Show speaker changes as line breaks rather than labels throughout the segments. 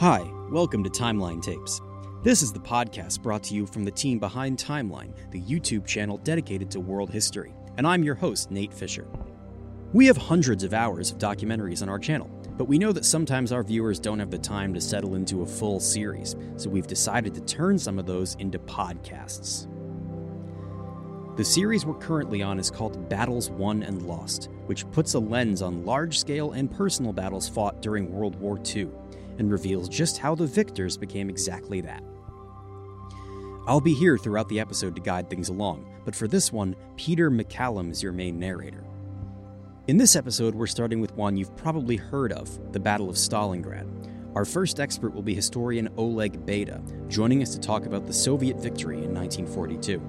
Hi, welcome to Timeline Tapes. This is the podcast brought to you from the team behind Timeline, the YouTube channel dedicated to world history, and I'm your host, Nate Fisher. We have hundreds of hours of documentaries on our channel, but we know that sometimes our viewers don't have the time to settle into a full series, so we've decided to turn some of those into podcasts. The series we're currently on is called Battles Won and Lost, which puts a lens on large scale and personal battles fought during World War II and reveals just how the victors became exactly that. I'll be here throughout the episode to guide things along, but for this one, Peter McCallum is your main narrator. In this episode, we're starting with one you've probably heard of the Battle of Stalingrad. Our first expert will be historian Oleg Beda, joining us to talk about the Soviet victory in 1942.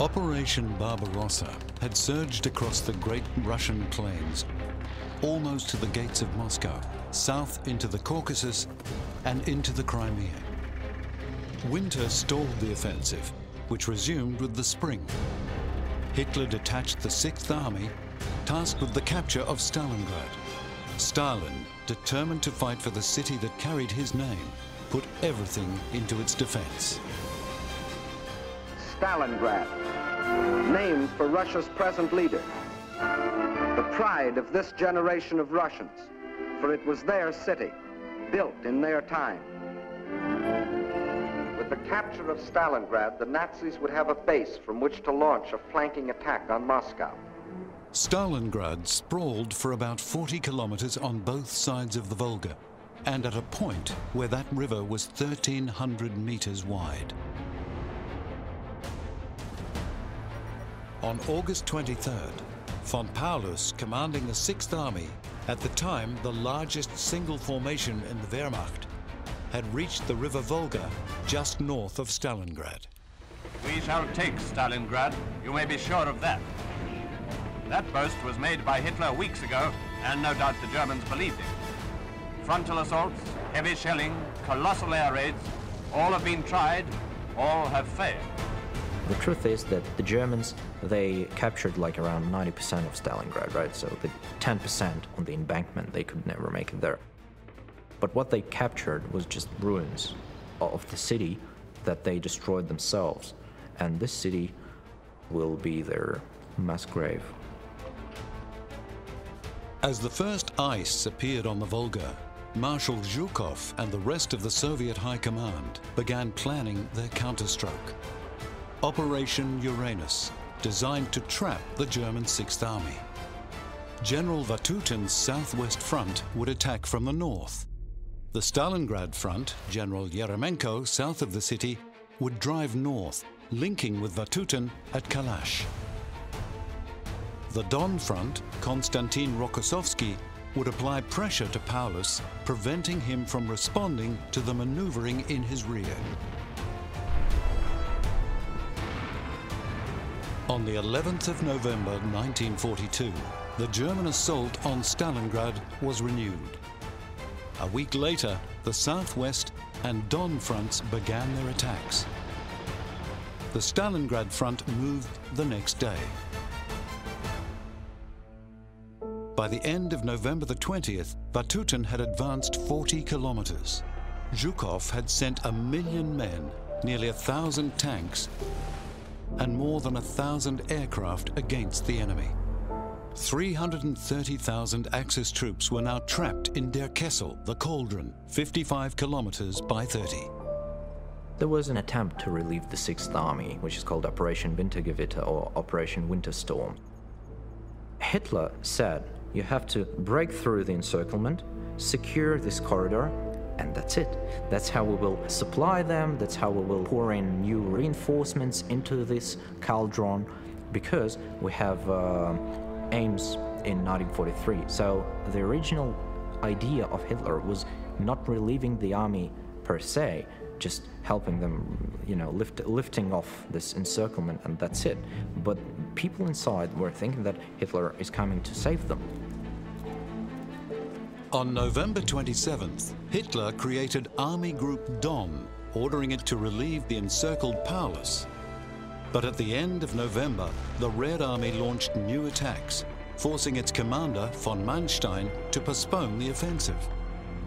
Operation Barbarossa had surged across the great Russian plains, almost to the gates of Moscow, south into the Caucasus, and into the Crimea. Winter stalled the offensive, which resumed with the spring. Hitler detached the Sixth Army, tasked with the capture of Stalingrad. Stalin, determined to fight for the city that carried his name, put everything into its defense.
Stalingrad, named for Russia's present leader. Pride of this generation of Russians, for it was their city, built in their time. With the capture of Stalingrad, the Nazis would have a base from which to launch a flanking attack on Moscow.
Stalingrad sprawled for about 40 kilometers on both sides of the Volga, and at a point where that river was 1,300 meters wide. On August 23rd, von Paulus, commanding the Sixth Army, at the time the largest single formation in the Wehrmacht, had reached the river Volga just north of Stalingrad.
We shall take Stalingrad, you may be sure of that. That boast was made by Hitler weeks ago, and no doubt the Germans believed it. Frontal assaults, heavy shelling, colossal air raids, all have been tried, all have failed.
The truth is that the Germans, they captured like around 90% of Stalingrad, right? So the 10% on the embankment, they could never make it there. But what they captured was just ruins of the city that they destroyed themselves. And this city will be their mass grave.
As the first ice appeared on the Volga, Marshal Zhukov and the rest of the Soviet High Command began planning their counterstroke. Operation Uranus, designed to trap the German Sixth Army. General Vatutin's southwest front would attack from the north. The Stalingrad front, General Yeremenko, south of the city, would drive north, linking with Vatutin at Kalach. The Don front, Konstantin Rokossovsky, would apply pressure to Paulus, preventing him from responding to the maneuvering in his rear. On the 11th of November 1942, the German assault on Stalingrad was renewed. A week later, the Southwest and Don fronts began their attacks. The Stalingrad front moved the next day. By the end of November the 20th, Vatutin had advanced 40 kilometers. Zhukov had sent a million men nearly a thousand tanks, and more than a thousand aircraft against the enemy. 330,000 Axis troops were now trapped in Der Kessel, the cauldron, 55 kilometers by 30.
There was an attempt to relieve the Sixth Army, which is called Operation Wintergewitter or Operation Winterstorm. Hitler said you have to break through the encirclement, secure this corridor, and that's it. That's how we will supply them, that's how we will pour in new reinforcements into this cauldron, because we have uh, aims in 1943. So the original idea of Hitler was not relieving the army per se, just helping them, you know, lift, lifting off this encirclement, and that's it. But people inside were thinking that Hitler is coming to save them.
On November 27th, Hitler created Army Group Don, ordering it to relieve the encircled Paulus. But at the end of November, the Red Army launched new attacks, forcing its commander, von Manstein, to postpone the offensive.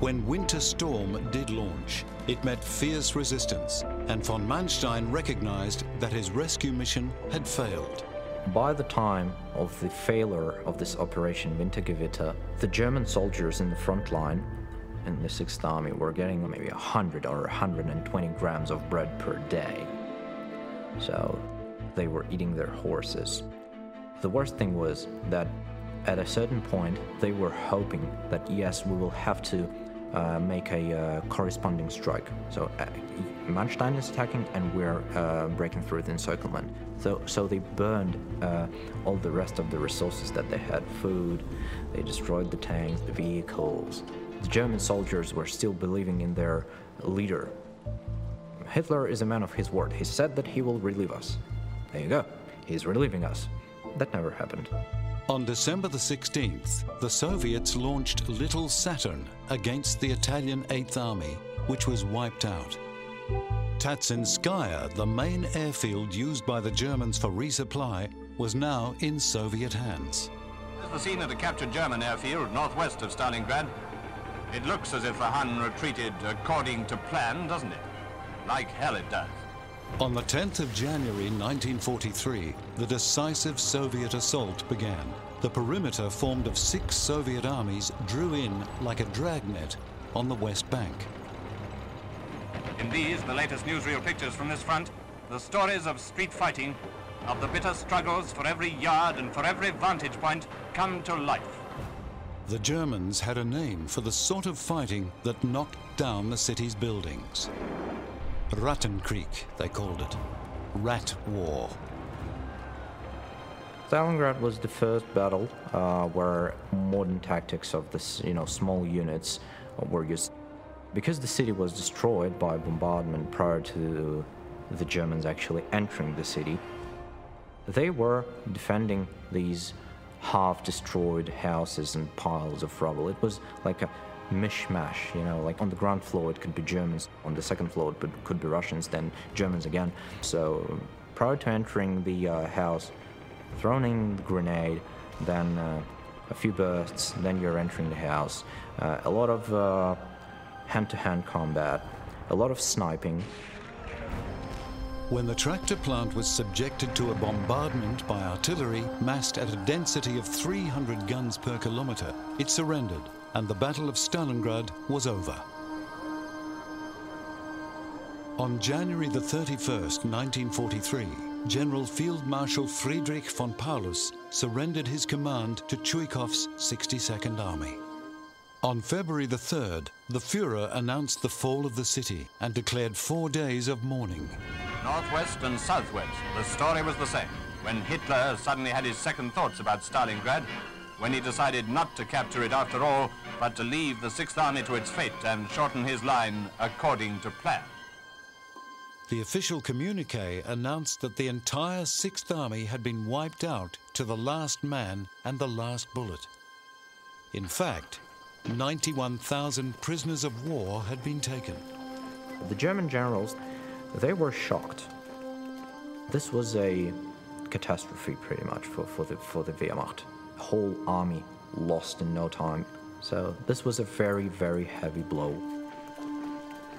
When Winter Storm did launch, it met fierce resistance, and von Manstein recognized that his rescue mission had failed.
By the time of the failure of this Operation Wintergewitter, the German soldiers in the front line in the 6th Army were getting maybe 100 or 120 grams of bread per day. So they were eating their horses. The worst thing was that at a certain point they were hoping that yes, we will have to uh, make a uh, corresponding strike. So uh, Manstein is attacking, and we're uh, breaking through the encirclement. So, so they burned uh, all the rest of the resources that they had: food. They destroyed the tanks, the vehicles. The German soldiers were still believing in their leader. Hitler is a man of his word. He said that he will relieve us. There you go. He's relieving us. That never happened.
On December the 16th, the Soviets launched Little Saturn against the Italian Eighth Army, which was wiped out. Tatsinskaya, the main airfield used by the Germans for resupply, was now in Soviet hands.
This is the scene of the captured German airfield northwest of Stalingrad. It looks as if the Hun retreated according to plan, doesn't it? Like hell it does.
On the 10th of January 1943, the decisive Soviet assault began. The perimeter formed of six Soviet armies drew in like a dragnet on the West Bank.
In these, the latest newsreel pictures from this front, the stories of street fighting, of the bitter struggles for every yard and for every vantage point, come to life.
The Germans had a name for the sort of fighting that knocked down the city's buildings. Rattenkrieg, they called it. Rat War.
Stalingrad was the first battle uh, where modern tactics of this, you know, small units were used. Because the city was destroyed by bombardment prior to the Germans actually entering the city, they were defending these half-destroyed houses and piles of rubble. It was like a mishmash, you know, like on the ground floor it could be Germans, on the second floor it could be Russians, then Germans again. So prior to entering the uh, house, throwing the grenade, then uh, a few bursts, then you're entering the house. Uh, a lot of uh, hand-to-hand combat, a lot of sniping.
When the tractor plant was subjected to a bombardment by artillery massed at a density of 300 guns per kilometer, it surrendered and the Battle of Stalingrad was over. On January the 31st, 1943, General Field Marshal Friedrich von Paulus surrendered his command to Chuikov's 62nd Army. On February the 3rd, the Fuhrer announced the fall of the city and declared four days of mourning.
Northwest and southwest, the story was the same. When Hitler suddenly had his second thoughts about Stalingrad, when he decided not to capture it after all, but to leave the Sixth Army to its fate and shorten his line according to plan.
The official communique announced that the entire Sixth Army had been wiped out to the last man and the last bullet. In fact, 91,000 prisoners of war had been taken.
The German generals, they were shocked. This was a catastrophe pretty much for, for, the, for the Wehrmacht. Whole army lost in no time. So this was a very, very heavy blow.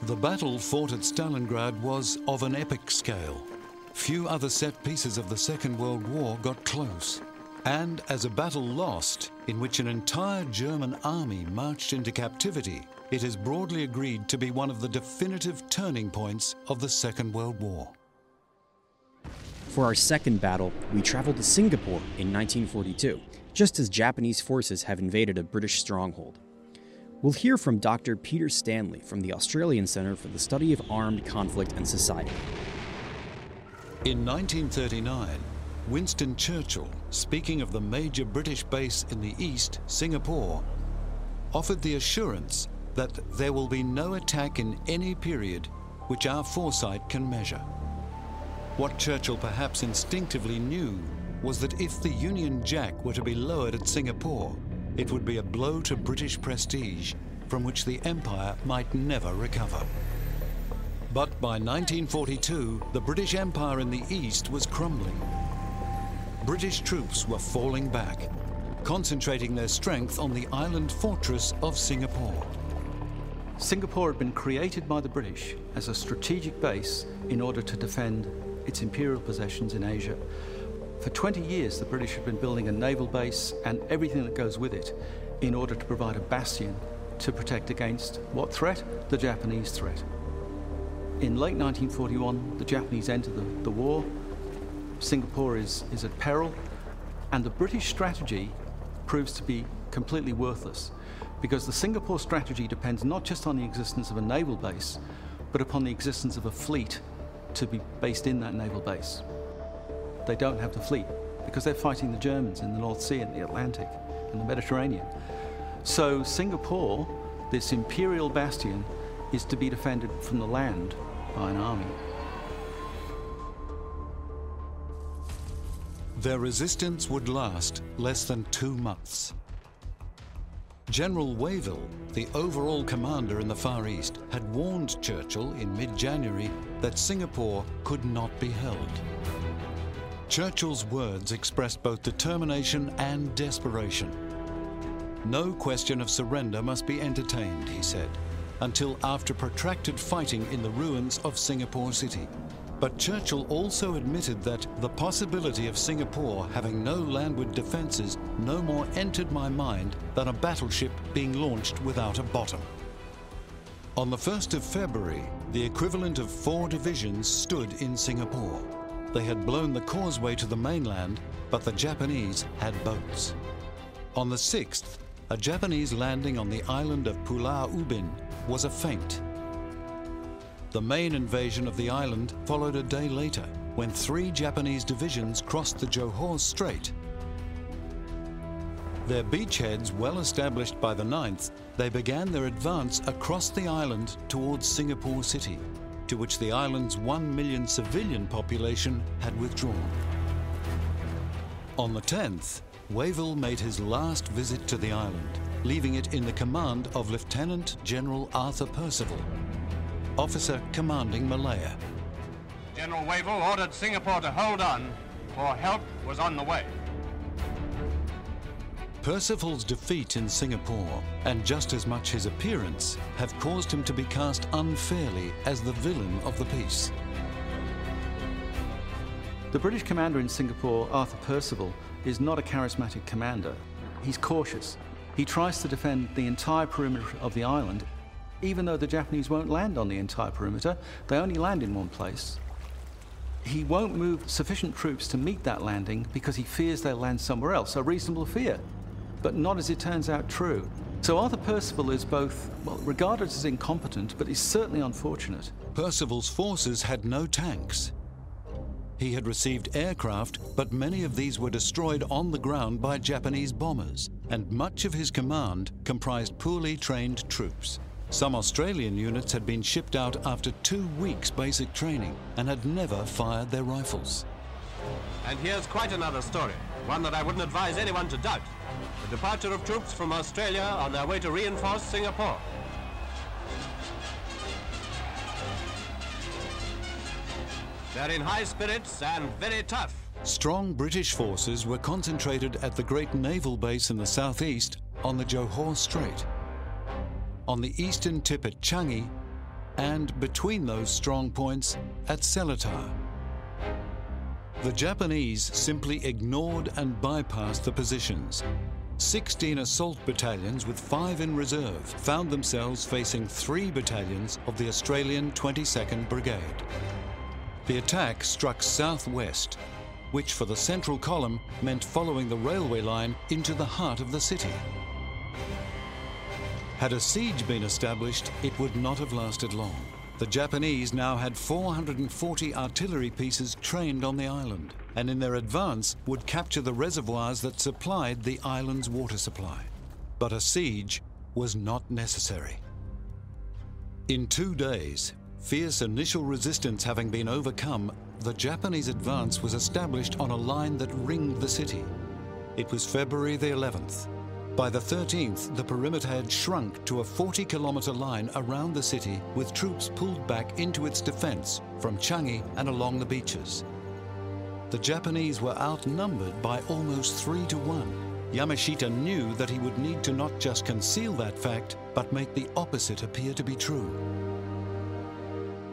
The battle fought at Stalingrad was of an epic scale. Few other set pieces of the Second World War got close. And as a battle lost, in which an entire German army marched into captivity, it is broadly agreed to be one of the definitive turning points of the Second World War.
For our second battle, we traveled to Singapore in 1942, just as Japanese forces have invaded a British stronghold. We'll hear from Dr. Peter Stanley from the Australian Centre for the Study of Armed Conflict and Society.
In 1939, Winston Churchill, speaking of the major British base in the east, Singapore, offered the assurance that there will be no attack in any period which our foresight can measure. What Churchill perhaps instinctively knew was that if the Union Jack were to be lowered at Singapore, it would be a blow to British prestige from which the Empire might never recover. But by 1942, the British Empire in the East was crumbling. British troops were falling back, concentrating their strength on the island fortress of Singapore.
Singapore had been created by the British as a strategic base in order to defend its imperial possessions in Asia. For 20 years, the British had been building a naval base and everything that goes with it in order to provide a bastion to protect against what threat? The Japanese threat. In late 1941, the Japanese enter the, the war. Singapore is, is at peril, and the British strategy proves to be completely worthless because the Singapore strategy depends not just on the existence of a naval base, but upon the existence of a fleet to be based in that naval base. They don't have the fleet because they're fighting the Germans in the North Sea and the Atlantic and the Mediterranean. So, Singapore, this imperial bastion, is to be defended from the land by an army.
Their resistance would last less than two months. General Wavell, the overall commander in the Far East, had warned Churchill in mid January that Singapore could not be held. Churchill's words expressed both determination and desperation. No question of surrender must be entertained, he said, until after protracted fighting in the ruins of Singapore City. But Churchill also admitted that the possibility of Singapore having no landward defences no more entered my mind than a battleship being launched without a bottom. On the 1st of February, the equivalent of four divisions stood in Singapore. They had blown the causeway to the mainland, but the Japanese had boats. On the 6th, a Japanese landing on the island of Pulau Ubin was a feint the main invasion of the island followed a day later, when three Japanese divisions crossed the Johor Strait. Their beachheads well established by the 9th, they began their advance across the island towards Singapore City, to which the island's 1 million civilian population had withdrawn. On the 10th, Wavell made his last visit to the island, leaving it in the command of Lieutenant General Arthur Percival, officer commanding Malaya.
General Wavell ordered Singapore to hold on, for help was on the way.
Percival's defeat in Singapore, and just as much his appearance, have caused him to be cast unfairly as the villain of the piece.
The British commander in Singapore, Arthur Percival, is not a charismatic commander. He's cautious. He tries to defend the entire perimeter of the island even though the Japanese won't land on the entire perimeter, they only land in one place. He won't move sufficient troops to meet that landing because he fears they'll land somewhere else, a reasonable fear, but not as it turns out true. So Arthur Percival is both, well, regarded as incompetent, but he's certainly unfortunate.
Percival's forces had no tanks. He had received aircraft, but many of these were destroyed on the ground by Japanese bombers, and much of his command comprised poorly trained troops. Some Australian units had been shipped out after two weeks' basic training and had never fired their rifles.
And here's quite another story, one that I wouldn't advise anyone to doubt. The departure of troops from Australia on their way to reinforce Singapore. They're in high spirits and very tough.
Strong British forces were concentrated at the great naval base in the southeast on the Johor Strait on the eastern tip at Changi, and between those strong points at Seletar. The Japanese simply ignored and bypassed the positions. 16 assault battalions with five in reserve found themselves facing three battalions of the Australian 22nd Brigade. The attack struck southwest, which for the central column meant following the railway line into the heart of the city. Had a siege been established, it would not have lasted long. The Japanese now had 440 artillery pieces trained on the island, and in their advance would capture the reservoirs that supplied the island's water supply. But a siege was not necessary. In two days, fierce initial resistance having been overcome, the Japanese advance was established on a line that ringed the city. It was February the 11th, by the 13th, the perimeter had shrunk to a 40 kilometer line around the city with troops pulled back into its defense from Changi and along the beaches. The Japanese were outnumbered by almost three to one. Yamashita knew that he would need to not just conceal that fact, but make the opposite appear to be true.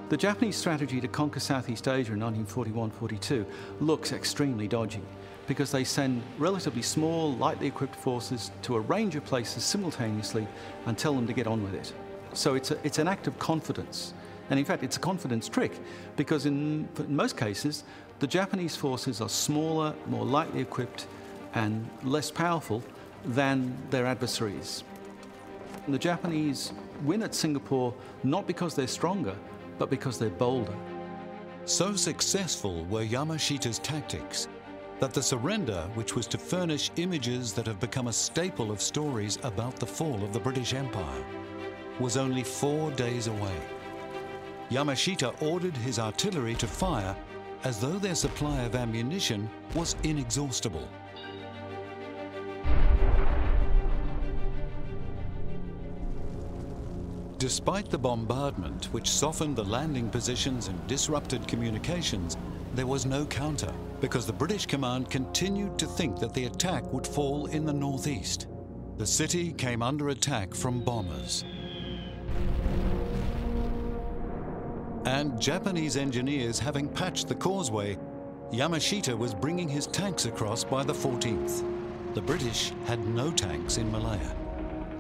The Japanese strategy to conquer Southeast Asia in 1941 42 looks extremely dodgy because they send relatively small, lightly equipped forces to a range of places simultaneously and tell them to get on with it. So it's, a, it's an act of confidence. And in fact, it's a confidence trick because in, in most cases, the Japanese forces are smaller, more lightly equipped, and less powerful than their adversaries. The Japanese win at Singapore not because they're stronger, but because they're bolder.
So successful were Yamashita's tactics that the surrender, which was to furnish images that have become a staple of stories about the fall of the British Empire, was only four days away. Yamashita ordered his artillery to fire as though their supply of ammunition was inexhaustible. Despite the bombardment, which softened the landing positions and disrupted communications, there was no counter because the British command continued to think that the attack would fall in the northeast. The city came under attack from bombers. And Japanese engineers having patched the causeway, Yamashita was bringing his tanks across by the 14th. The British had no tanks in Malaya.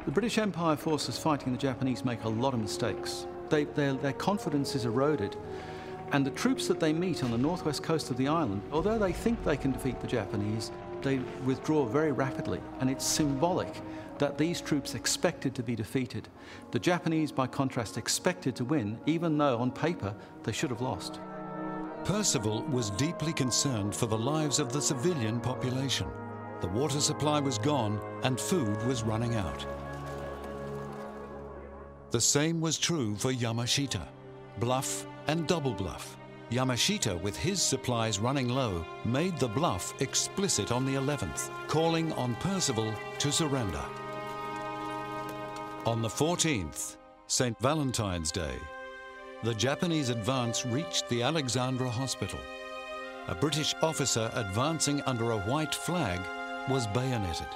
The British Empire forces fighting the Japanese make a lot of mistakes. They, their confidence is eroded. And the troops that they meet on the northwest coast of the island, although they think they can defeat the Japanese, they withdraw very rapidly. And it's symbolic that these troops expected to be defeated. The Japanese, by contrast, expected to win, even though on paper they should have lost.
Percival was deeply concerned for the lives of the civilian population. The water supply was gone and food was running out. The same was true for Yamashita. Bluff and double bluff. Yamashita, with his supplies running low, made the bluff explicit on the 11th, calling on Percival to surrender. On the 14th, St. Valentine's Day, the Japanese advance reached the Alexandra Hospital. A British officer advancing under a white flag was bayoneted.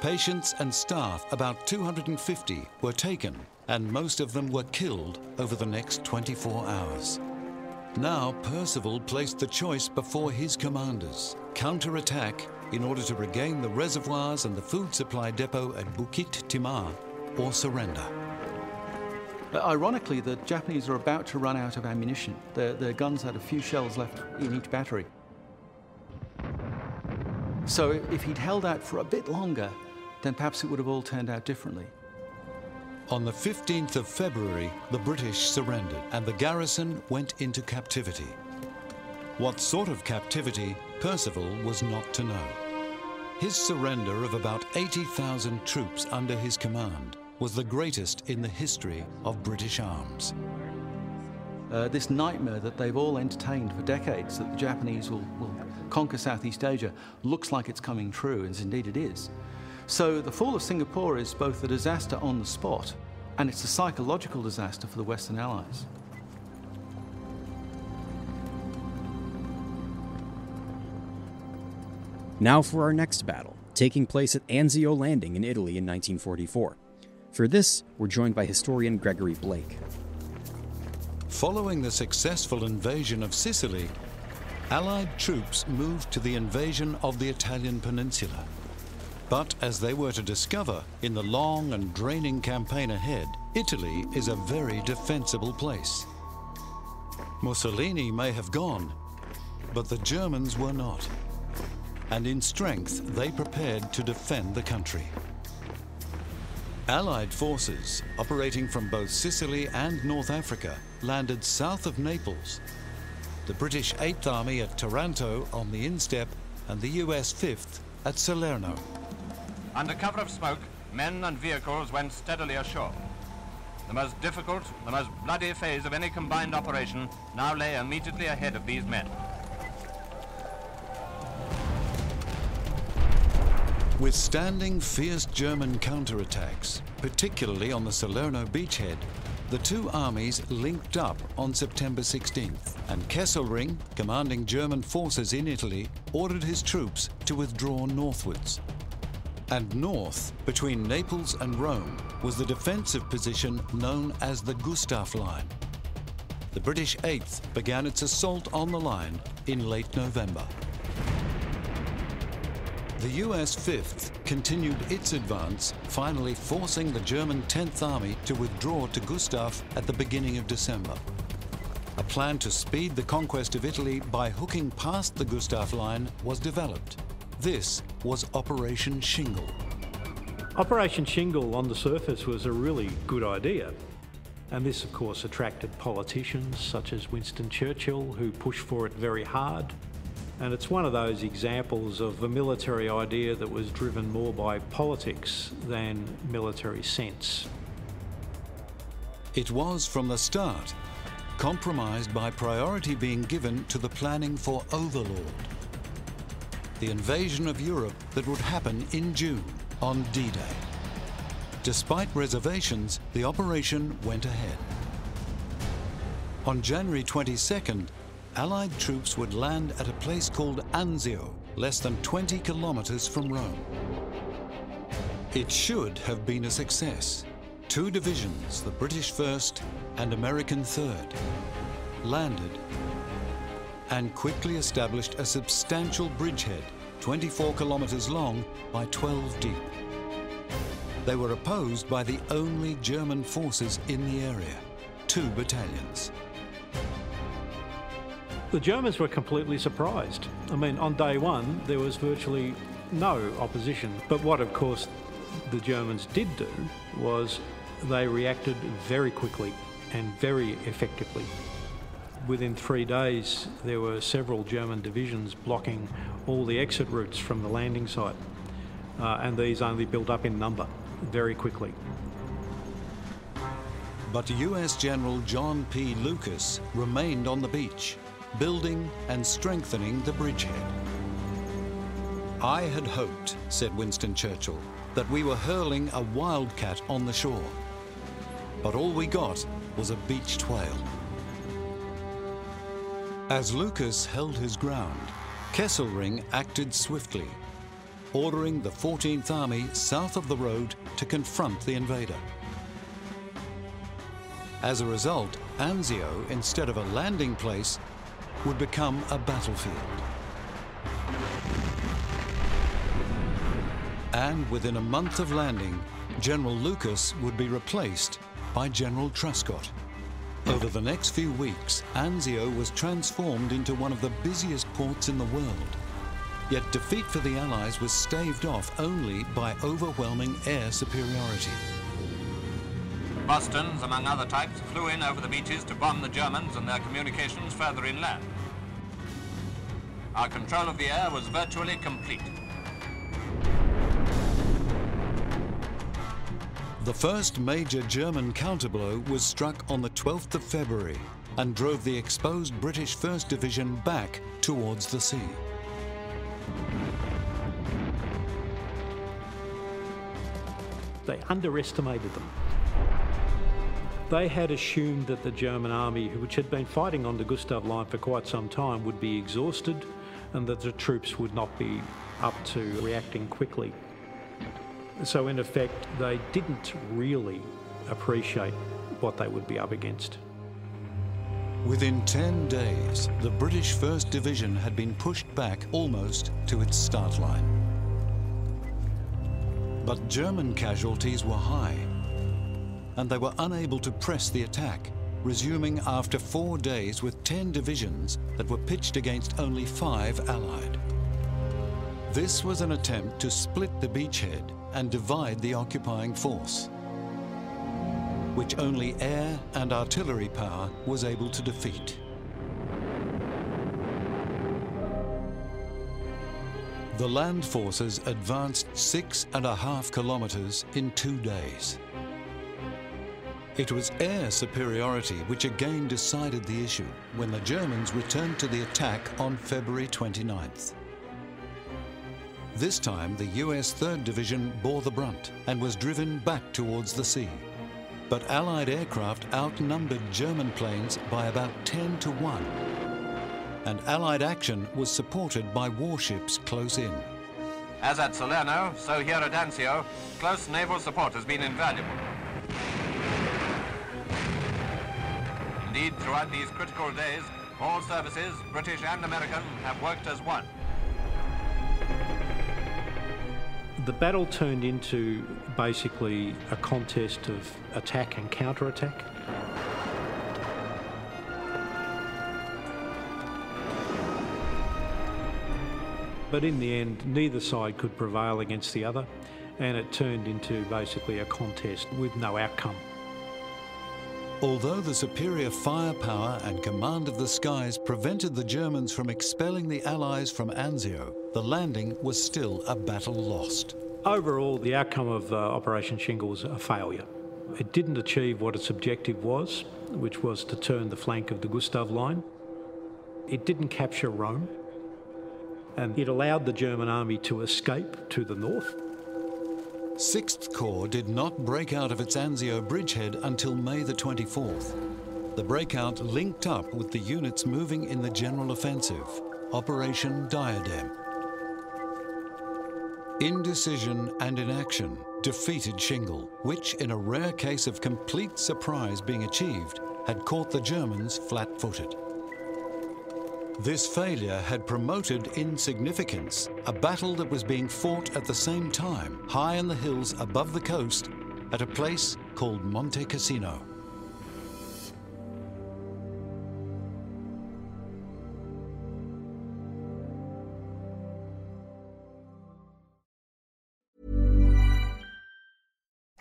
Patients and staff, about 250, were taken and most of them were killed over the next 24 hours. Now Percival placed the choice before his commanders counterattack in order to regain the reservoirs and the food supply depot at Bukit Timah or surrender.
Ironically, the Japanese are about to run out of ammunition. Their, their guns had a few shells left in each battery. So if he'd held out for a bit longer, then perhaps it would have all turned out differently.
On the 15th of February, the British surrendered and the garrison went into captivity. What sort of captivity, Percival was not to know. His surrender of about 80,000 troops under his command was the greatest in the history of British arms.
Uh, this nightmare that they've all entertained for decades that the Japanese will, will conquer Southeast Asia looks like it's coming true, and indeed it is. So the fall of Singapore is both a disaster on the spot and it's a psychological disaster for the Western Allies.
Now for our next battle, taking place at Anzio Landing in Italy in 1944. For this, we're joined by historian Gregory Blake.
Following the successful invasion of Sicily, Allied troops moved to the invasion of the Italian peninsula. But as they were to discover in the long and draining campaign ahead, Italy is a very defensible place. Mussolini may have gone, but the Germans were not. And in strength, they prepared to defend the country. Allied forces operating from both Sicily and North Africa landed south of Naples. The British 8th Army at Taranto on the instep and the US 5th at Salerno.
Under cover of smoke, men and vehicles went steadily ashore. The most difficult, the most bloody phase of any combined operation now lay immediately ahead of these men.
Withstanding fierce German counterattacks, particularly on the Salerno beachhead, the two armies linked up on September 16th, and Kesselring, commanding German forces in Italy, ordered his troops to withdraw northwards. And north, between Naples and Rome, was the defensive position known as the Gustav Line. The British 8th began its assault on the line in late November. The US 5th continued its advance, finally forcing the German 10th Army to withdraw to Gustav at the beginning of December. A plan to speed the conquest of Italy by hooking past the Gustav line was developed. This was Operation Shingle.
Operation Shingle on the surface was a really good idea. And this, of course, attracted politicians such as Winston Churchill, who pushed for it very hard. And it's one of those examples of a military idea that was driven more by politics than military sense.
It was from the start compromised by priority being given to the planning for Overlord, the invasion of Europe that would happen in June on D Day. Despite reservations, the operation went ahead. On January 22nd, Allied troops would land at a place called Anzio, less than 20 kilometers from Rome. It should have been a success. Two divisions, the British 1st and American 3rd, landed and quickly established a substantial bridgehead, 24 kilometers long by 12 deep. They were opposed by the only German forces in the area, two battalions.
The Germans were completely surprised. I mean, on day one, there was virtually no opposition. But what, of course, the Germans did do was they reacted very quickly and very effectively. Within three days, there were several German divisions blocking all the exit routes from the landing site, uh, and these only built up in number very quickly.
But US General John P. Lucas remained on the beach building and strengthening the bridgehead. I had hoped, said Winston Churchill, that we were hurling a wildcat on the shore. But all we got was a beached whale. As Lucas held his ground, Kesselring acted swiftly, ordering the 14th Army south of the road to confront the invader. As a result, Anzio, instead of a landing place, would become a battlefield. And within a month of landing, General Lucas would be replaced by General Truscott. Over the next few weeks, Anzio was transformed into one of the busiest ports in the world. Yet defeat for the Allies was staved off only by overwhelming air superiority.
Bostons, among other types, flew in over the beaches to bomb the Germans and their communications further inland. Our control of the air was virtually complete.
The first major German counterblow was struck on the 12th of February and drove the exposed British 1st Division back towards the sea.
They underestimated them. They had assumed that the German army, which had been fighting on the Gustav line for quite some time, would be exhausted and that the troops would not be up to reacting quickly. So, in effect, they didn't really appreciate what they would be up against.
Within 10 days, the British 1st Division had been pushed back almost to its start line. But German casualties were high, and they were unable to press the attack, resuming after four days with 10 divisions that were pitched against only five Allied. This was an attempt to split the beachhead and divide the occupying force which only air and artillery power was able to defeat. The land forces advanced six and a half kilometers in two days. It was air superiority which again decided the issue when the Germans returned to the attack on February 29th. This time, the US 3rd Division bore the brunt and was driven back towards the sea but Allied aircraft outnumbered German planes by about 10 to 1. And Allied action was supported by warships close in.
As at Salerno, so here at Anzio, close naval support has been invaluable. Indeed, throughout these critical days, all services, British and American, have worked as one.
The battle turned into basically a contest of attack and counter-attack. But in the end, neither side could prevail against the other, and it turned into basically a contest with no outcome.
Although the superior firepower and command of the skies prevented the Germans from expelling the Allies from Anzio, the landing was still a battle lost.
Overall, the outcome of uh, Operation Shingle was a failure. It didn't achieve what its objective was, which was to turn the flank of the Gustav Line. It didn't capture Rome, and it allowed the German army to escape to the north.
6th Corps did not break out of its Anzio bridgehead until May the 24th. The breakout linked up with the units moving in the general offensive, Operation Diadem. Indecision and inaction defeated Shingle, which, in a rare case of complete surprise being achieved, had caught the Germans flat footed. This failure had promoted insignificance, a battle that was being fought at the same time, high in the hills above the coast, at a place called Monte Cassino.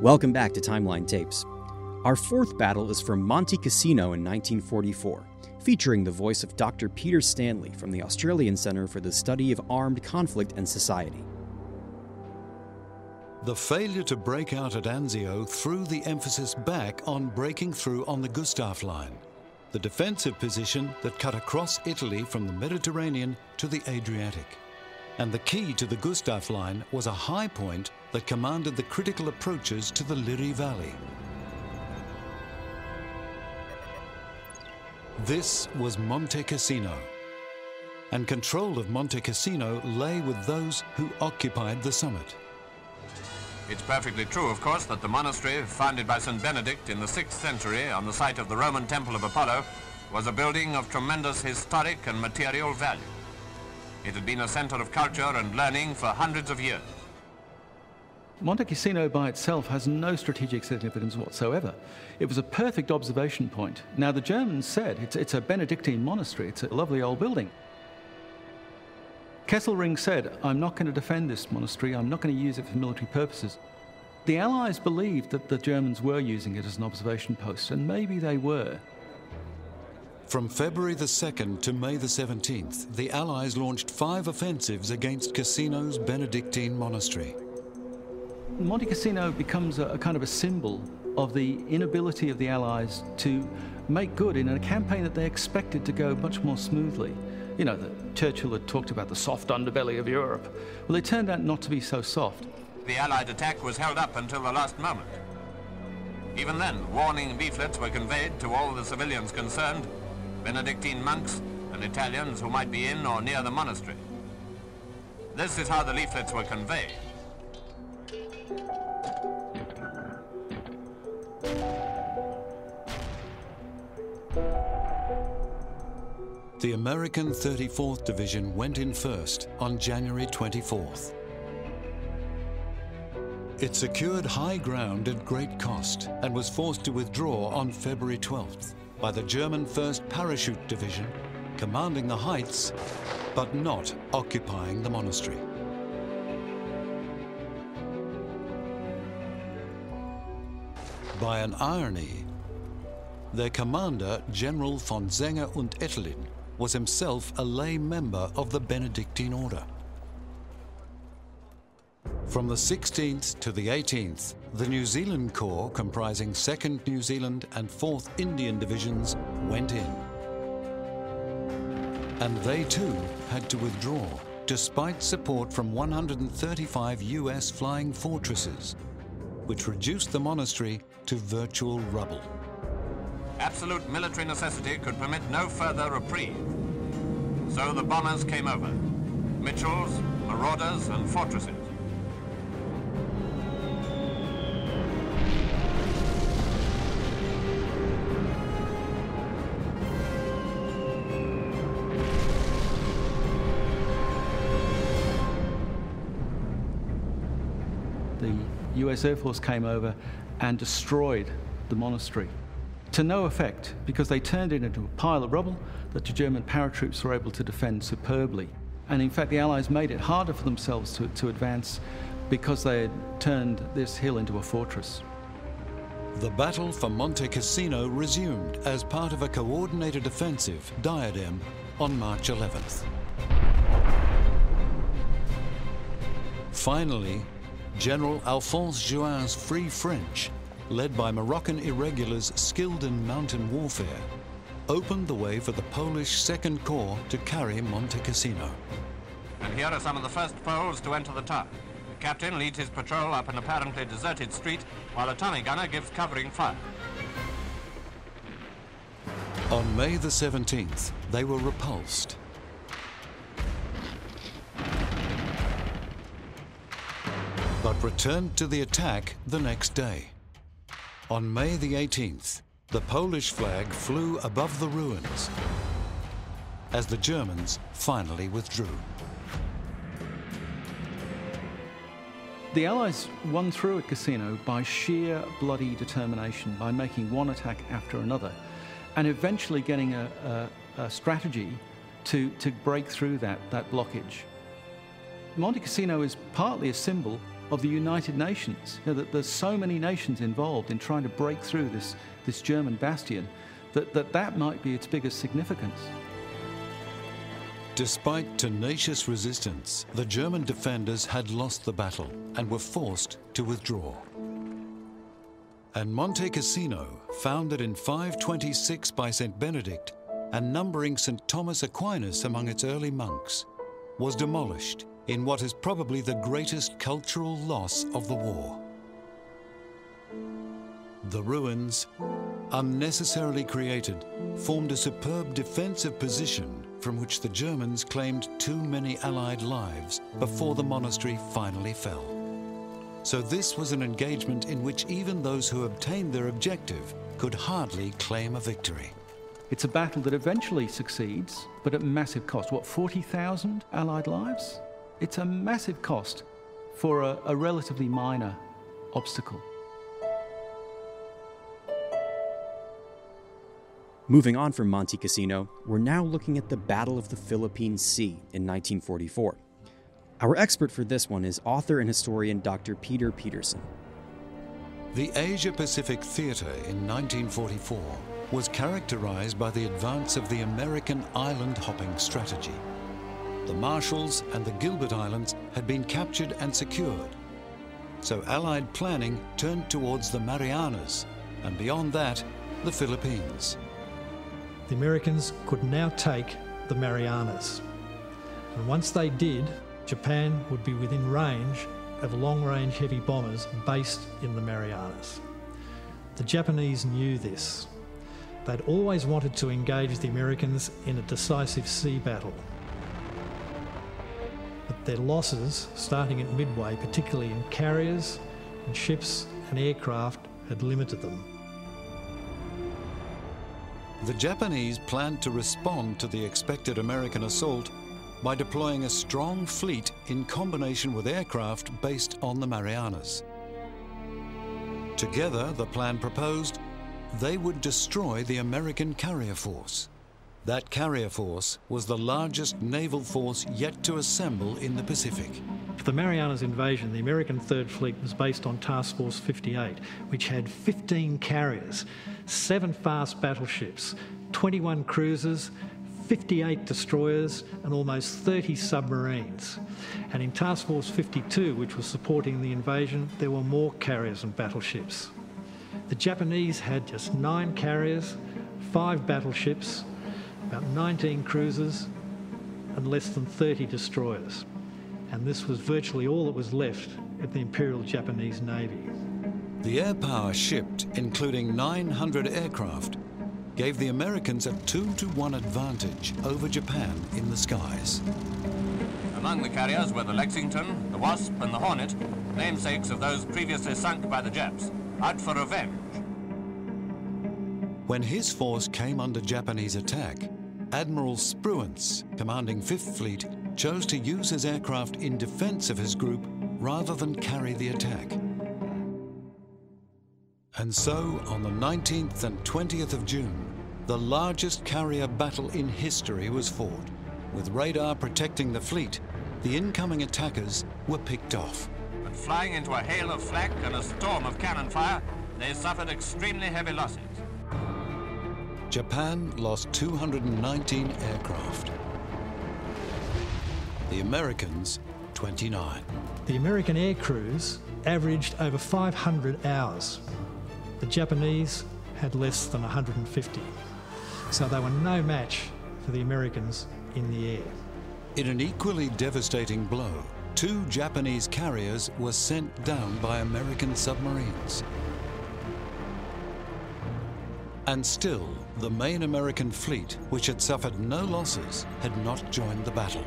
Welcome back to Timeline Tapes. Our fourth battle is from Monte Cassino in 1944, featuring the voice of Dr. Peter Stanley from the Australian Centre for the Study of Armed Conflict and Society.
The failure to break out at Anzio threw the emphasis back on breaking through on the Gustav Line. the defensive position that cut across Italy from the Mediterranean to the Adriatic. And the key to the Gustav Line was a high point that commanded the critical approaches to the Liri Valley. This was Monte Cassino, and control of Monte Cassino lay with those who occupied the summit.
It's perfectly true, of course, that the monastery, founded by St. Benedict in the 6th century on the site of the Roman Temple of Apollo, was a building of tremendous historic and material value. It had been a center of culture and learning for hundreds of years.
Monte Cassino by itself has no strategic significance whatsoever. It was a perfect observation point. Now, the Germans said it's, it's a Benedictine monastery, it's a lovely old building. Kesselring said, I'm not going to defend this monastery, I'm not going to use it for military purposes. The Allies believed that the Germans were using it as an observation post, and maybe they were.
From February the 2nd to May the 17th, the Allies launched five offensives against Cassino's Benedictine monastery.
Monte Cassino becomes a, a kind of a symbol of the inability of the Allies to make good in a campaign that they expected to go much more smoothly. You know, that Churchill had talked about the soft underbelly of Europe. Well, it turned out not to be so soft.
The Allied attack was held up until the last moment. Even then, warning leaflets were conveyed to all the civilians concerned, Benedictine monks and Italians who might be in or near the monastery. This is how the leaflets were conveyed.
The American 34th Division went in first on January 24th. It secured high ground at great cost and was forced to withdraw on February 12th by the German 1st Parachute Division, commanding the heights but not occupying the monastery. By an irony, their commander, General von Senger und Etterlin, was himself a lay member of the Benedictine order. From the 16th to the 18th, the New Zealand Corps, comprising 2nd New Zealand and 4th Indian Divisions, went in. And they too had to withdraw, despite support from 135 US flying fortresses, which reduced the monastery to virtual rubble.
Absolute military necessity could permit no further reprieve. So the bombers came over. Mitchells, marauders, and fortresses.
US Air Force came over and destroyed the monastery to no effect because they turned it into a pile of rubble that the German paratroops were able to defend superbly. And in fact, the Allies made it harder for themselves to, to advance because they had turned this hill into a fortress.
The battle for Monte Cassino resumed as part of a coordinated offensive, Diadem, on March 11th. Finally, General Alphonse Juin's Free French led by Moroccan irregulars skilled in mountain warfare, opened the way for the Polish Second Corps to carry Monte Cassino.
And here are some of the first Poles to enter the town. The captain leads his patrol up an apparently deserted street, while a Tommy gunner gives covering fire.
On May the 17th, they were repulsed. But returned to the attack the next day. On May the 18th, the Polish flag flew above the ruins as the Germans finally withdrew.
The Allies won through at Cassino by sheer bloody determination, by making one attack after another, and eventually getting a, a, a strategy to, to break through that, that blockage. Monte Cassino is partly a symbol of the United Nations. You know, that there's so many nations involved in trying to break through this, this German bastion that, that that might be its biggest significance.
Despite tenacious resistance, the German defenders had lost the battle and were forced to withdraw. and Monte Cassino, founded in 526 by St. Benedict and numbering St. Thomas Aquinas among its early monks, was demolished in what is probably the greatest cultural loss of the war. The ruins, unnecessarily created, formed a superb defensive position from which the Germans claimed too many Allied lives before the monastery finally fell. So this was an engagement in which even those who obtained their objective could hardly claim a victory.
It's a battle that eventually succeeds, but at massive cost. What, 40,000 Allied lives? It's a massive cost for a, a relatively minor obstacle.
Moving on from Monte Cassino, we're now looking at the Battle of the Philippine Sea in 1944. Our expert for this one is author and historian Dr. Peter Pedersen.
The Asia Pacific Theater in 1944 was characterized by the advance of the American island hopping strategy. The Marshalls and the Gilbert Islands had been captured and secured. So Allied planning turned towards the Marianas, and beyond that, the Philippines.
The Americans could now take the Marianas. And once they did, Japan would be within range of long range heavy bombers based in the Marianas. The Japanese knew this. They'd always wanted to engage the Americans in a decisive sea battle. But their losses, starting at Midway, particularly in carriers and ships and aircraft, had limited them.
The Japanese planned to respond to the expected American assault by deploying a strong fleet in combination with aircraft based on the Marianas. Together, the plan proposed they would destroy the American carrier force. That carrier force was the largest naval force yet to assemble in the Pacific.
For the Marianas invasion, the American Third Fleet was based on Task Force 58, which had 15 carriers, seven fast battleships, 21 cruisers, 58 destroyers, and almost 30 submarines. And in Task Force 52, which was supporting the invasion, there were more carriers and battleships. The Japanese had just nine carriers, five battleships, about 19 cruisers, and less than 30 destroyers. And this was virtually all that was left of the Imperial Japanese Navy.
The air power shipped, including 900 aircraft, gave the Americans a 2 to 1 advantage over Japan in the skies.
Among the carriers were the Lexington, the Wasp, and the Hornet, namesakes of those previously sunk by the Japs, out for revenge.
When his force came under Japanese attack, Admiral Spruance, commanding Fifth Fleet, chose to use his aircraft in defense of his group rather than carry the attack. And so, on the 19th and 20th of June, the largest carrier battle in history was fought. With radar protecting the fleet, the incoming attackers were picked off.
But flying into a hail of flak and a storm of cannon fire, they suffered extremely heavy losses.
Japan lost 219 aircraft. The Americans, 29.
The American air crews averaged over 500 hours. The Japanese had less than 150. So they were no match for the Americans in the air.
In an equally devastating blow, two Japanese carriers were sent down by American submarines. And still, the main American fleet, which had suffered no losses, had not joined the battle.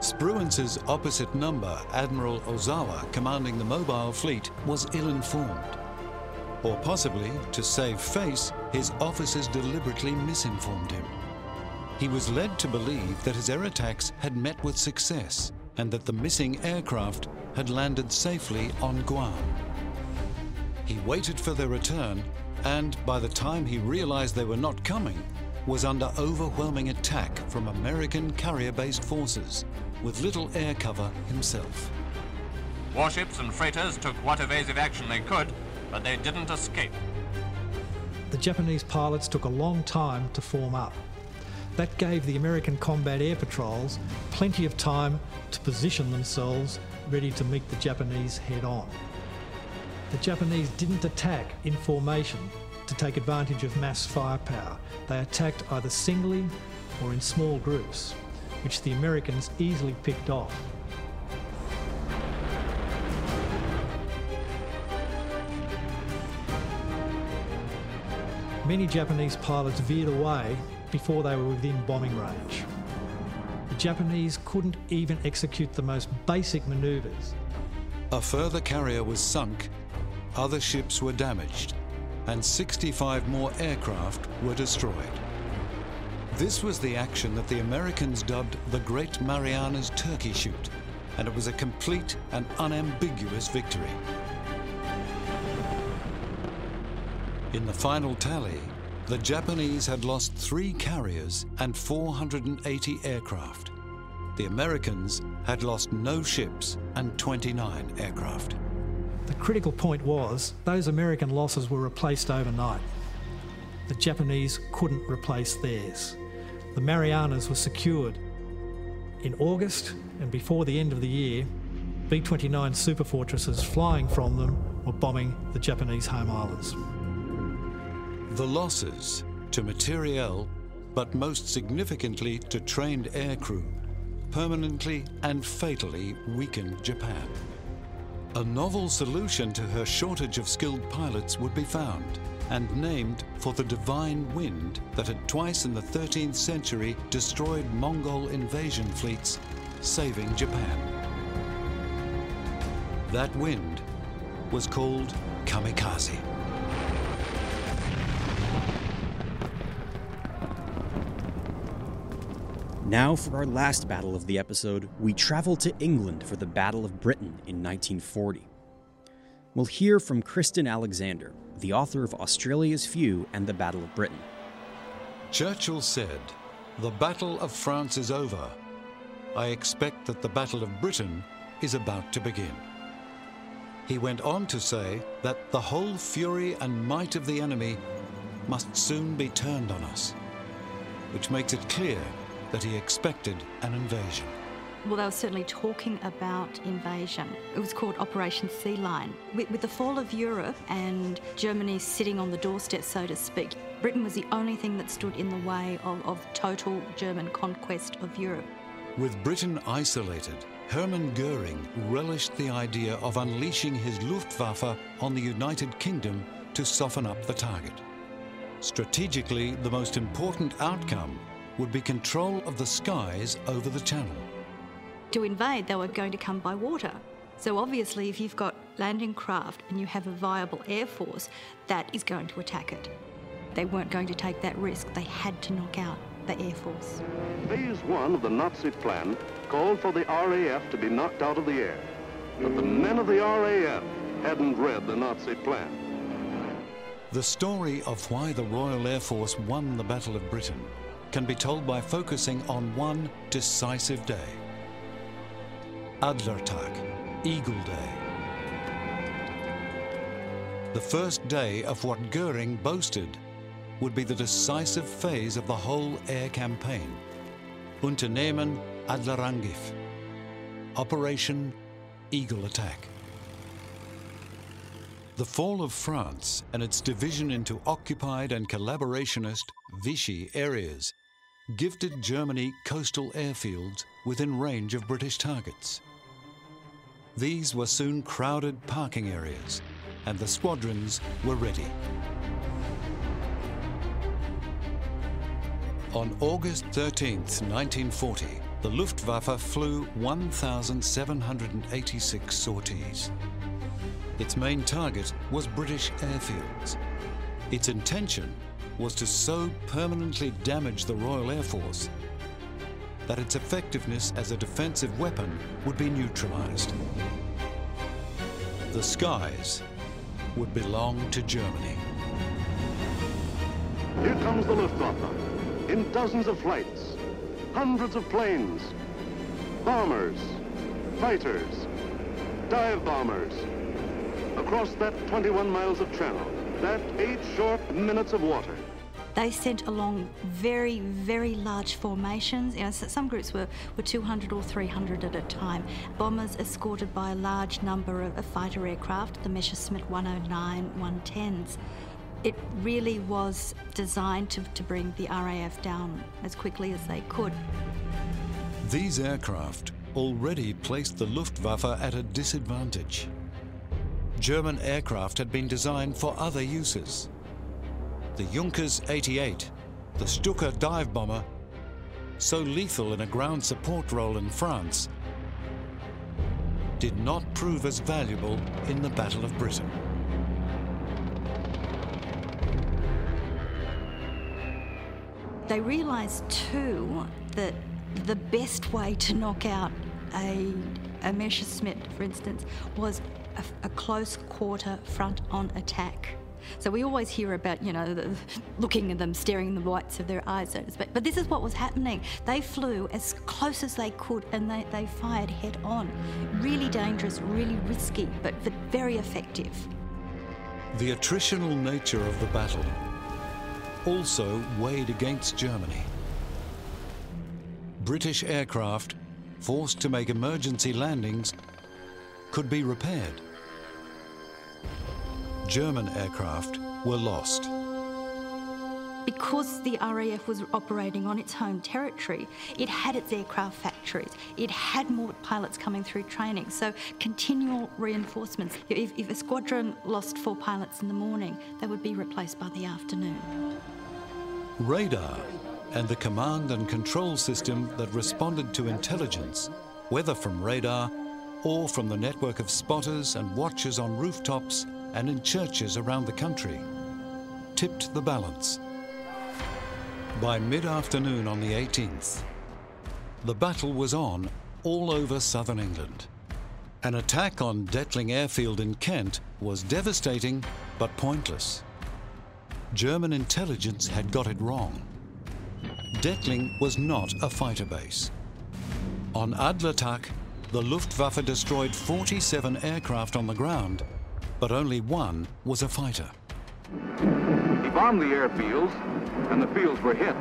Spruance's opposite number, Admiral Ozawa, commanding the mobile fleet, was ill-informed. Or possibly, to save face, his officers deliberately misinformed him. He was led to believe that his air attacks had met with success and that the missing aircraft had landed safely on Guam. He waited for their return and, by the time he realized they were not coming, was under overwhelming attack from American carrier-based forces, with little air cover himself.
Warships and freighters took what evasive action they could, but they didn't escape.
The Japanese pilots took a long time to form up. That gave the American combat air patrols plenty of time to position themselves ready to meet the Japanese head on. The Japanese didn't attack in formation to take advantage of mass firepower. They attacked either singly or in small groups, which the Americans easily picked off. Many Japanese pilots veered away before they were within bombing range. The Japanese couldn't even execute the most basic manoeuvres.
A further carrier was sunk, other ships were damaged, and 65 more aircraft were destroyed. This was the action that the Americans dubbed the Great Marianas Turkey Shoot, and it was a complete and unambiguous victory. In the final tally, the Japanese had lost three carriers and 480 aircraft. The Americans had lost no ships and 29 aircraft.
The critical point was those American losses were replaced overnight. The Japanese couldn't replace theirs. The Marianas were secured. In August and before the end of the year, B 29 superfortresses flying from them were bombing the Japanese home islands.
The losses to materiel, but most significantly to trained aircrew, permanently and fatally weakened Japan. A novel solution to her shortage of skilled pilots would be found and named for the divine wind that had twice in the 13th century destroyed Mongol invasion fleets, saving Japan. That wind was called kamikaze.
Now, for our last battle of the episode, we travel to England for the Battle of Britain in 1940. We'll hear from Kristen Alexander, the author of Australia's Few and the Battle of Britain.
Churchill said, The Battle of France is over. I expect that the Battle of Britain is about to begin. He went on to say that the whole fury and might of the enemy must soon be turned on us, which makes it clear that he expected an invasion.
Well, they were certainly talking about invasion. It was called Operation Sea Lion. With, with, the fall of Europe and Germany sitting on the doorstep, so to speak, Britain was the only thing that stood in the way of, of total German conquest of Europe.
With Britain isolated, Hermann Goering relished the idea of unleashing his Luftwaffe on the United Kingdom to soften up the target. Strategically, the most important outcome would be control of the skies over the channel.
To invade, they were going to come by water. So obviously, if you've got landing craft and you have a viable air force, that is going to attack it. They weren't going to take that risk. They had to knock out the Air Force.
Phase one of the Nazi plan called for the RAF to be knocked out of the air. But the men of the RAF hadn't read the Nazi plan.
The story of why the Royal Air Force won the Battle of Britain can be told by focusing on one decisive day. Adlertag, Eagle Day. The first day of what Goering boasted would be the decisive phase of the whole air campaign. Unternehmen Adlerangriff. Operation Eagle Attack. The fall of France and its division into occupied and collaborationist Vichy areas gifted Germany coastal airfields within range of British targets. These were soon crowded parking areas, and the squadrons were ready. On August 13, 1940, the Luftwaffe flew 1,786 sorties. Its main target was British airfields. Its intention was to so permanently damage the Royal Air Force that its effectiveness as a defensive weapon would be neutralized. The skies would belong to Germany.
Here comes the Luftwaffe in dozens of flights, hundreds of planes, bombers, fighters, dive bombers, across that 21 miles of channel, that eight short minutes of water.
They sent along very, very large formations. You know, some groups were, were 200 or 300 at a time. Bombers escorted by a large number of, of fighter aircraft, the Messerschmitt 109, 110s. It really was designed to, to bring the RAF down as quickly as they could.
These aircraft already placed the Luftwaffe at a disadvantage. German aircraft had been designed for other uses. The Junkers 88, the Stuka dive bomber, so lethal in a ground support role in France, did not prove as valuable in the Battle of Britain.
They realised too that the best way to knock out a, a Messerschmitt, for instance, was a, a close quarter front on attack. So we always hear about, you know, the, looking at them, staring in the whites of their eyes. But this is what was happening. They flew as close as they could and they, they fired head on. Really dangerous, really risky, but, but very effective.
The attritional nature of the battle also weighed against Germany. British aircraft, forced to make emergency landings, could be repaired. German aircraft were lost.
Because the RAF was operating on its home territory, it had its aircraft factories, it had more pilots coming through training, so continual reinforcements. If, if a squadron lost four pilots in the morning, they would be replaced by the afternoon.
Radar and the command and control system that responded to intelligence, whether from radar or from the network of spotters and watchers on rooftops and in churches around the country, tipped the balance. By mid-afternoon on the 18th, the battle was on all over southern England. An attack on Detling Airfield in Kent was devastating but pointless. German intelligence had got it wrong. Detling was not a fighter base. On Adlertag, the Luftwaffe destroyed 47 aircraft on the ground, but only one was a fighter.
He bombed the airfields, and the fields were hit.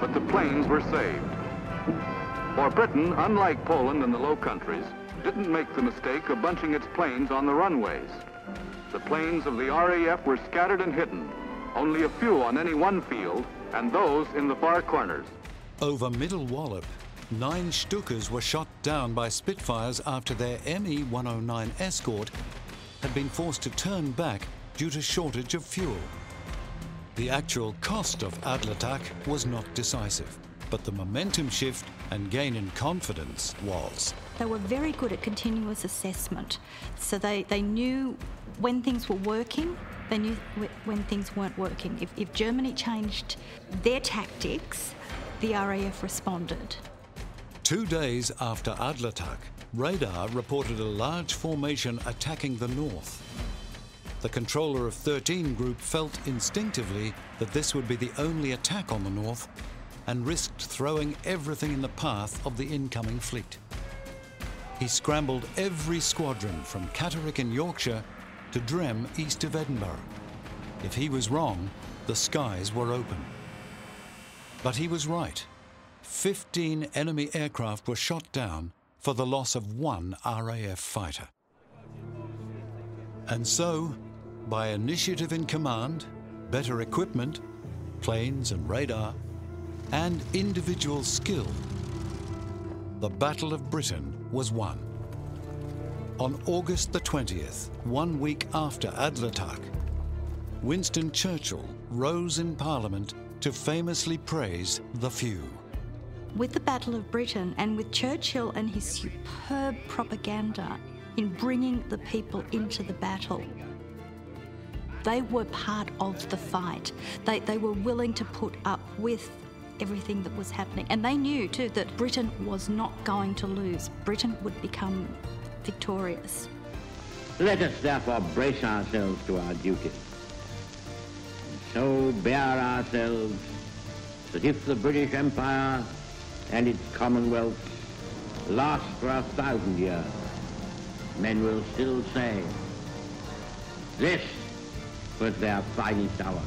But the planes were saved. For Britain, unlike Poland and the Low Countries, didn't make the mistake of bunching its planes on the runways. The planes of the RAF were scattered and hidden, only a few on any one field, and those in the far corners.
Over Middle Wallop, nine Stukas were shot down by Spitfires after their ME-109 escort had been forced to turn back due to shortage of fuel. The actual cost of Adlertag was not decisive, but the momentum shift and gain in confidence was.
They were very good at continuous assessment. So they, they knew when things were working, they knew when things weren't working. If, if Germany changed their tactics, the RAF responded.
Two days after Adlertag, radar reported a large formation attacking the north. The controller of 13 Group felt instinctively that this would be the only attack on the north and risked throwing everything in the path of the incoming fleet. He scrambled every squadron from Catterick in Yorkshire to Drem east of Edinburgh. If he was wrong, the skies were open. But he was right. 15 enemy aircraft were shot down for the loss of one RAF fighter. And so, by initiative in command, better equipment, planes and radar, and individual skill, the Battle of Britain was won. On August the 20th, one week after Adlertag, Winston Churchill rose in Parliament to famously praise the few.
With the Battle of Britain and with Churchill and his superb propaganda in bringing the people into the battle, they were part of the fight. They, they were willing to put up with everything that was happening. And they knew too that Britain was not going to lose. Britain would become victorious.
Let us therefore brace ourselves to our duty. And so bear ourselves that if the British Empire and its commonwealth last for a thousand years, men will still say, this was their finest hour.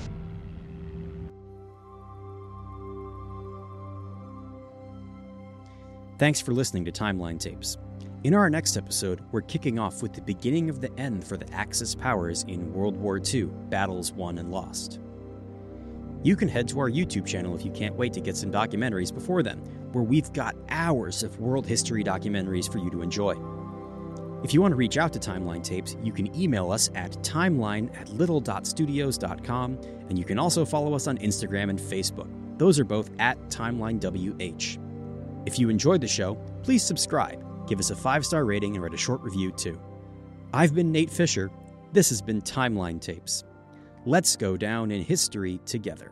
Thanks for listening to Timeline Tapes. In our next episode, we're kicking off with the beginning of the end for the Axis powers in World War II, battles won and lost. You can head to our YouTube channel if you can't wait to get some documentaries before then where we've got hours of world history documentaries for you to enjoy. If you want to reach out to Timeline Tapes, you can email us at timeline at little.studios.com, and you can also follow us on Instagram and Facebook. Those are both at TimelineWH. If you enjoyed the show, please subscribe, give us a five star rating, and write a short review too. I've been Nate Fisher. This has been Timeline Tapes. Let's go down in history together.